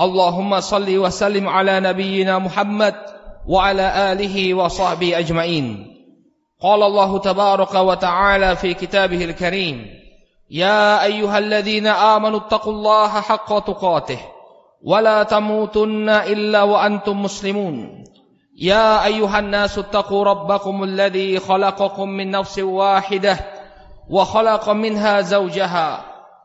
اللهم صل وسلم على نبينا محمد وعلى آله وصحبه أجمعين. قال الله تبارك وتعالى في كتابه الكريم يا أيها الذين آمنوا اتقوا الله حق تقاته ولا تموتن إلا وأنتم مسلمون. يا أيها الناس اتقوا ربكم الذي خلقكم من نفس واحدة وخلق منها زوجها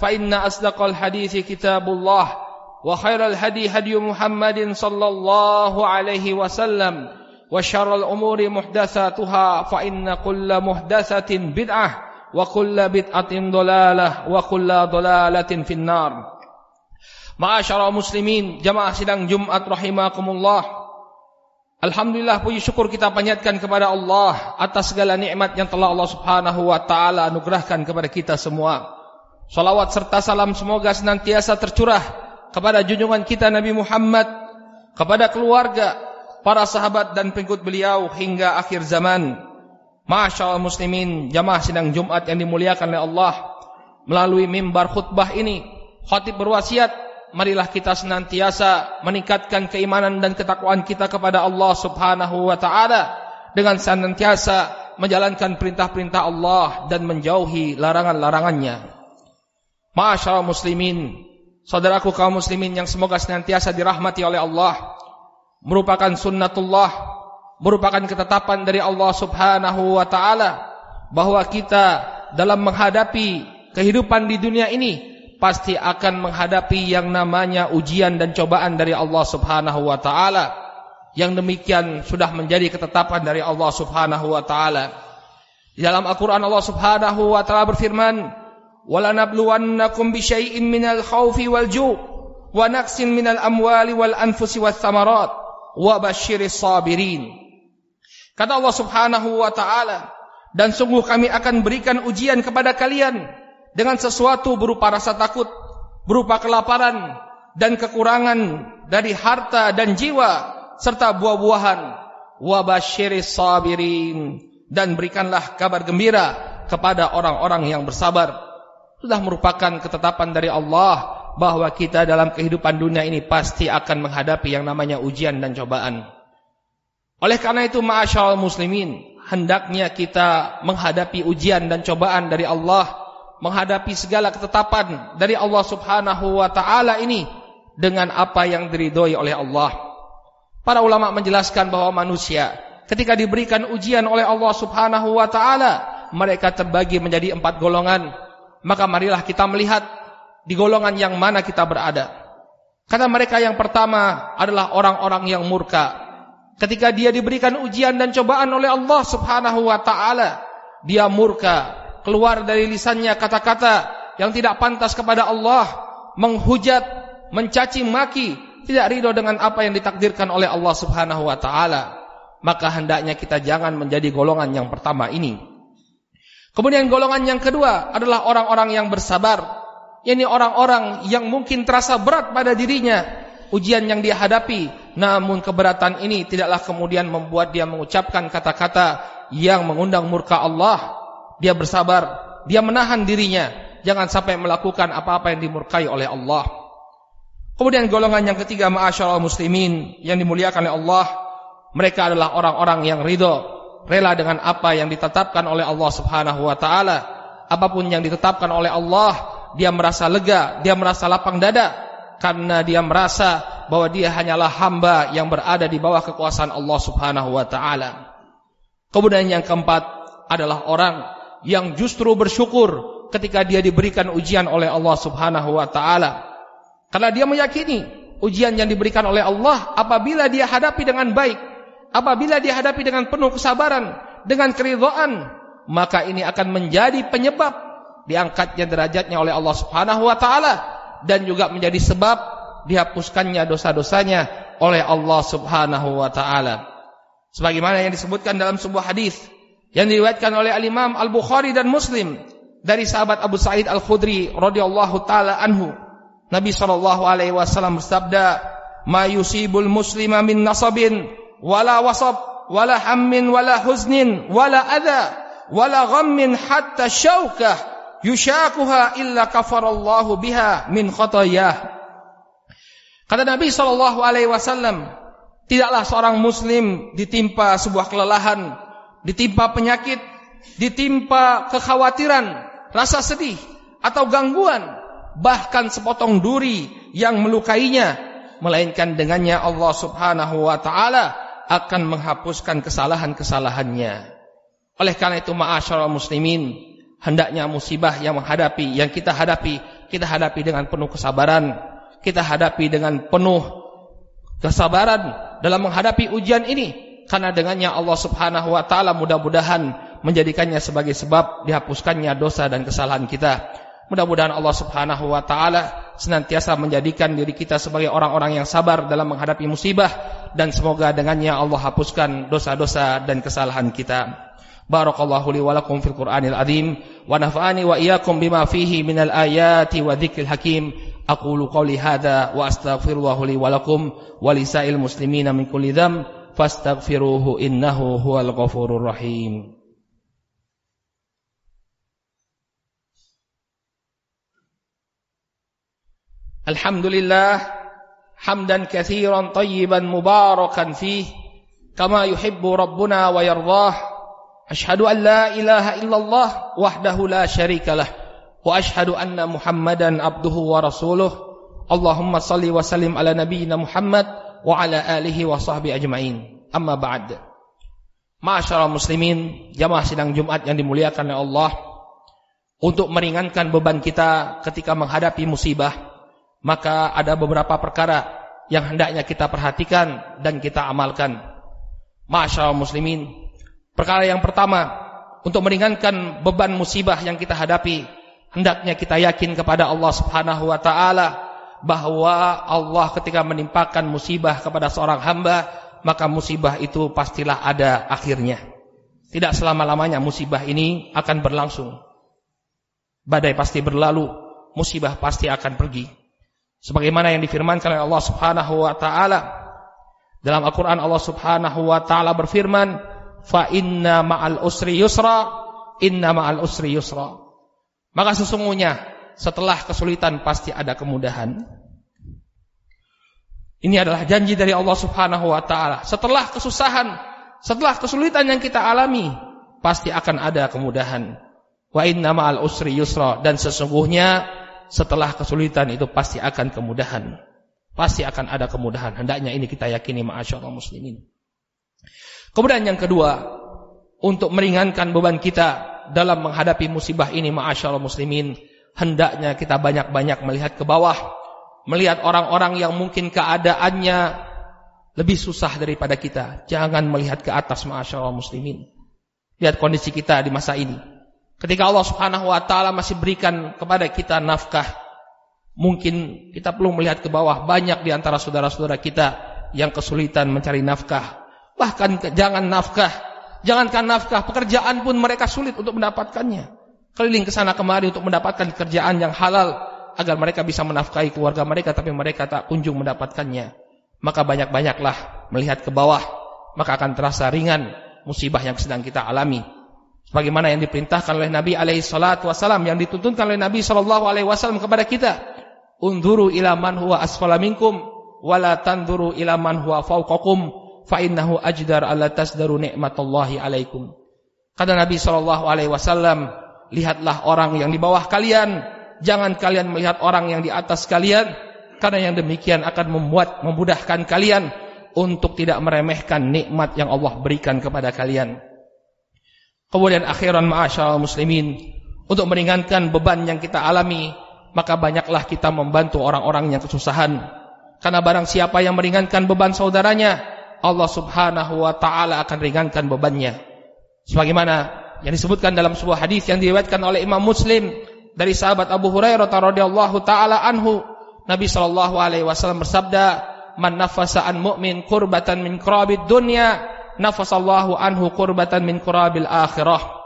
فإن أصدق الحديث كتاب الله وخير الهدي هدي محمد صلى الله عليه وسلم وشر الأمور محدثاتها فإن كل محدثة بدعة وكل بدعة ضلالة وكل ضلالة في النار معاشر المسلمين جماعة sidang Jumat rahimakumullah Alhamdulillah puji syukur kita panjatkan kepada Allah atas segala nikmat yang telah Allah Subhanahu wa taala anugerahkan kepada kita semua. Salawat serta salam semoga senantiasa tercurah kepada junjungan kita Nabi Muhammad, kepada keluarga, para sahabat dan pengikut beliau hingga akhir zaman. Masyaallah muslimin, jamaah sidang Jumat yang dimuliakan oleh Allah, melalui mimbar khutbah ini, khatib berwasiat marilah kita senantiasa meningkatkan keimanan dan ketakwaan kita kepada Allah Subhanahu wa taala dengan senantiasa menjalankan perintah-perintah Allah dan menjauhi larangan-larangannya. Masyaallah muslimin, saudaraku kaum muslimin yang semoga senantiasa dirahmati oleh Allah, merupakan sunnatullah, merupakan ketetapan dari Allah Subhanahu wa taala bahwa kita dalam menghadapi kehidupan di dunia ini pasti akan menghadapi yang namanya ujian dan cobaan dari Allah Subhanahu wa taala. Yang demikian sudah menjadi ketetapan dari Allah Subhanahu wa taala. Dalam Al-Qur'an Allah Subhanahu wa taala berfirman, "Wala nabluwannakum bisyai'in minal khaufi wal ju' wa naqsin minal amwali wal anfusi wath thamarat wa basyiris sabirin." Kata Allah Subhanahu wa taala, "Dan sungguh kami akan berikan ujian kepada kalian dengan sesuatu berupa rasa takut, berupa kelaparan dan kekurangan dari harta dan jiwa serta buah-buahan. Wabashiris sabirin dan berikanlah kabar gembira kepada orang-orang yang bersabar. Sudah merupakan ketetapan dari Allah bahwa kita dalam kehidupan dunia ini pasti akan menghadapi yang namanya ujian dan cobaan. Oleh karena itu, ma'asyal muslimin, hendaknya kita menghadapi ujian dan cobaan dari Allah menghadapi segala ketetapan dari Allah Subhanahu wa taala ini dengan apa yang diridhoi oleh Allah. Para ulama menjelaskan bahwa manusia ketika diberikan ujian oleh Allah Subhanahu wa taala, mereka terbagi menjadi empat golongan. Maka marilah kita melihat di golongan yang mana kita berada. Kata mereka yang pertama adalah orang-orang yang murka. Ketika dia diberikan ujian dan cobaan oleh Allah Subhanahu wa taala, dia murka, keluar dari lisannya kata-kata yang tidak pantas kepada Allah, menghujat, mencaci maki, tidak ridho dengan apa yang ditakdirkan oleh Allah Subhanahu wa taala, maka hendaknya kita jangan menjadi golongan yang pertama ini. Kemudian golongan yang kedua adalah orang-orang yang bersabar. Ini orang-orang yang mungkin terasa berat pada dirinya. Ujian yang dia hadapi, namun keberatan ini tidaklah kemudian membuat dia mengucapkan kata-kata yang mengundang murka Allah. Dia bersabar, dia menahan dirinya, jangan sampai melakukan apa-apa yang dimurkai oleh Allah. Kemudian golongan yang ketiga, ma'asyarul muslimin yang dimuliakan oleh Allah, mereka adalah orang-orang yang ridho, rela dengan apa yang ditetapkan oleh Allah Subhanahu wa taala. Apa pun yang ditetapkan oleh Allah, dia merasa lega, dia merasa lapang dada karena dia merasa bahwa dia hanyalah hamba yang berada di bawah kekuasaan Allah Subhanahu wa taala. Kemudian yang keempat adalah orang yang justru bersyukur ketika dia diberikan ujian oleh Allah Subhanahu wa taala. Karena dia meyakini ujian yang diberikan oleh Allah apabila dia hadapi dengan baik, apabila dia hadapi dengan penuh kesabaran, dengan keridhaan, maka ini akan menjadi penyebab diangkatnya derajatnya oleh Allah Subhanahu wa taala dan juga menjadi sebab dihapuskannya dosa-dosanya oleh Allah Subhanahu wa taala. Sebagaimana yang disebutkan dalam sebuah hadis yang diriwayatkan oleh Al-Imam Al-Bukhari dan Muslim dari sahabat Abu Sa'id Al-Khudri radhiyallahu taala anhu. Nabi wasallam bersabda, "Ma yusibul muslima min nasabin wala wasab wala hammin wala huznin wala adha wala ghammin hatta syaukah yushakuha illa kafarallahu biha min khatayah." Kata Nabi sallallahu alaihi wasallam, Tidaklah seorang muslim ditimpa sebuah kelelahan, ditimpa penyakit, ditimpa kekhawatiran, rasa sedih atau gangguan, bahkan sepotong duri yang melukainya, melainkan dengannya Allah Subhanahu wa taala akan menghapuskan kesalahan-kesalahannya. Oleh karena itu ma'asyiral muslimin, hendaknya musibah yang menghadapi yang kita hadapi, kita hadapi dengan penuh kesabaran, kita hadapi dengan penuh kesabaran dalam menghadapi ujian ini karena dengannya Allah Subhanahu wa taala mudah-mudahan menjadikannya sebagai sebab dihapuskannya dosa dan kesalahan kita. Mudah-mudahan Allah Subhanahu wa taala senantiasa menjadikan diri kita sebagai orang-orang yang sabar dalam menghadapi musibah dan semoga dengannya Allah hapuskan dosa-dosa dan kesalahan kita. Barakallahu li wa lakum fil Qur'anil azim wa nafa'ani wa iyyakum bima fihi minal ayati wa dzikril hakim. أقول قولي هذا وأستغفر الله لي ولكم ولسائر المسلمين من كل ذنب فاستغفروه إنه هو الغفور الرحيم Alhamdulillah hamdan katsiran tayyiban mubarakan fi kama yuhibbu rabbuna wa yardah. asyhadu an la ilaha illallah wahdahu la syarikalah wa asyhadu anna Muhammadan abduhu wa rasuluh. Allahumma salli wa sallim ala nabiyyina Muhammad wa ala alihi wa sahbi ajmain. Amma ba'd. Masyaallah muslimin, jamaah sidang Jumat yang dimuliakan oleh Allah, untuk meringankan beban kita ketika menghadapi musibah maka ada beberapa perkara yang hendaknya kita perhatikan dan kita amalkan Masyarakat muslimin perkara yang pertama untuk meringankan beban musibah yang kita hadapi hendaknya kita yakin kepada Allah Subhanahu wa taala bahwa Allah ketika menimpakan musibah kepada seorang hamba maka musibah itu pastilah ada akhirnya. Tidak selama-lamanya musibah ini akan berlangsung. Badai pasti berlalu, musibah pasti akan pergi. Sebagaimana yang difirmankan oleh Allah Subhanahu wa taala dalam Al-Qur'an Allah Subhanahu wa taala berfirman, "Fa inna ma'al usri yusra, inna ma'al usri yusra." Maka sesungguhnya setelah kesulitan pasti ada kemudahan. Ini adalah janji dari Allah Subhanahu wa taala. Setelah kesusahan, setelah kesulitan yang kita alami, pasti akan ada kemudahan. Wa inna ma'al usri yusra dan sesungguhnya setelah kesulitan itu pasti akan kemudahan. Pasti akan ada kemudahan. Hendaknya ini kita yakini ma'asyaallah muslimin. Kemudian yang kedua, untuk meringankan beban kita dalam menghadapi musibah ini ma'asyaallah muslimin hendaknya kita banyak-banyak melihat ke bawah melihat orang-orang yang mungkin keadaannya lebih susah daripada kita jangan melihat ke atas ma'asyaallah muslimin lihat kondisi kita di masa ini ketika Allah Subhanahu wa taala masih berikan kepada kita nafkah mungkin kita perlu melihat ke bawah banyak di antara saudara-saudara kita yang kesulitan mencari nafkah bahkan jangan nafkah Jangankan nafkah, pekerjaan pun mereka sulit untuk mendapatkannya. Keliling ke sana kemari untuk mendapatkan kerjaan yang halal agar mereka bisa menafkahi keluarga mereka tapi mereka tak kunjung mendapatkannya. Maka banyak-banyaklah melihat ke bawah, maka akan terasa ringan musibah yang sedang kita alami. Bagaimana yang diperintahkan oleh Nabi alaihi salatu wasallam yang dituntunkan oleh Nabi sallallahu alaihi wasallam kepada kita. Unzuru ila man huwa asfala minkum wala tanzuru ila man huwa fawqakum fa innahu ajdar alla tasdaru nikmatallahi alaikum. Kata Nabi sallallahu alaihi wasallam, lihatlah orang yang di bawah kalian, jangan kalian melihat orang yang di atas kalian, karena yang demikian akan membuat memudahkan kalian untuk tidak meremehkan nikmat yang Allah berikan kepada kalian. Kemudian akhiran ma'asyarul muslimin untuk meringankan beban yang kita alami, maka banyaklah kita membantu orang-orang yang kesusahan. Karena barang siapa yang meringankan beban saudaranya, Allah Subhanahu wa taala akan ringankan bebannya. Sebagaimana yang disebutkan dalam sebuah hadis yang diriwayatkan oleh Imam Muslim dari sahabat Abu Hurairah radhiyallahu taala anhu, Nabi sallallahu alaihi wasallam bersabda, "Man nafasa an mu'min kurbatan min kurabid dunya, nafasallahu anhu kurbatan min kurabil akhirah.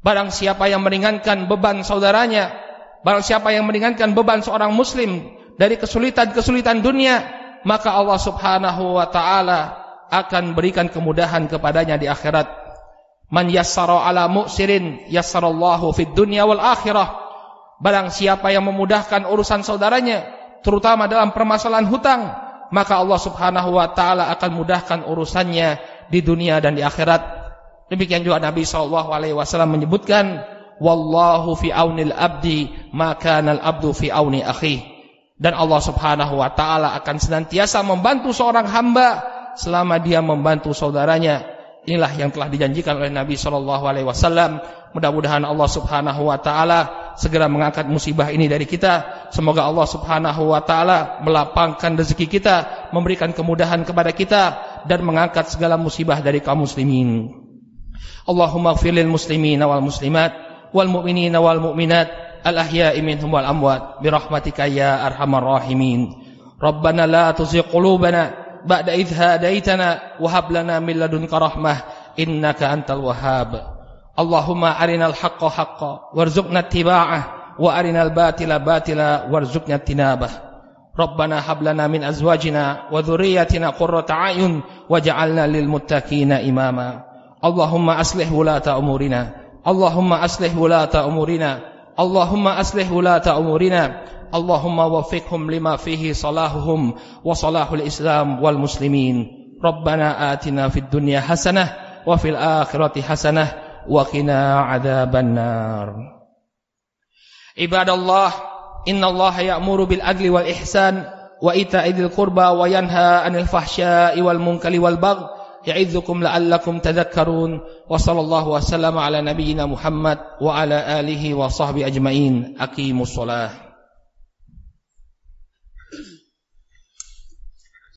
Barang siapa yang meringankan beban saudaranya, barang siapa yang meringankan beban seorang muslim dari kesulitan-kesulitan dunia, maka Allah Subhanahu wa taala akan berikan kemudahan kepadanya di akhirat. Man yassara ala mu'sirin yassarallahu fid dunya wal akhirah. Barang siapa yang memudahkan urusan saudaranya, terutama dalam permasalahan hutang, maka Allah Subhanahu wa taala akan mudahkan urusannya di dunia dan di akhirat. Demikian juga Nabi wasallam menyebutkan wallahu fi aunil abdi maka nal abdu fi auni akhi. Dan Allah Subhanahu wa taala akan senantiasa membantu seorang hamba selama dia membantu saudaranya. Inilah yang telah dijanjikan oleh Nabi sallallahu alaihi wasallam. Mudah-mudahan Allah Subhanahu wa taala segera mengangkat musibah ini dari kita. Semoga Allah Subhanahu wa taala melapangkan rezeki kita, memberikan kemudahan kepada kita dan mengangkat segala musibah dari kaum muslimin. Allahumma ighfir lil muslimina wal muslimat wal mu'minina wal mu'minat al ahya'i minhum wal amwat bi rahmatika ya arhamar rahimin. Rabbana la tuzigh qulubana ba'da idh hadaitana wa hab lana min ladunka rahmah innaka antal wahhab. Allahumma arinal haqqa haqqa warzuqna ittiba'ah wa arinal batila batila warzuqna tinabah. ربنا هب لنا من أزواجنا وذرياتنا قرة أعين واجعلنا للمتقين إماما. اللهم أصلح ولاة أمورنا. اللهم أصلح ولاة أمورنا. اللهم أصلح ولاة أمورنا. اللهم وفقهم لما فيه صلاحهم وصلاح الإسلام والمسلمين. ربنا آتنا في الدنيا حسنة وفي الآخرة حسنة وقنا عذاب النار. عباد الله إن الله يأمر بالعدل والإحسان وإيتاء ذي القربى وينهى عن الفحشاء والمنكر والبغي يعظكم لعلكم تذكرون وصلى الله وسلم على نبينا محمد وعلى آله وصحبه أجمعين. أقيموا الصلاة.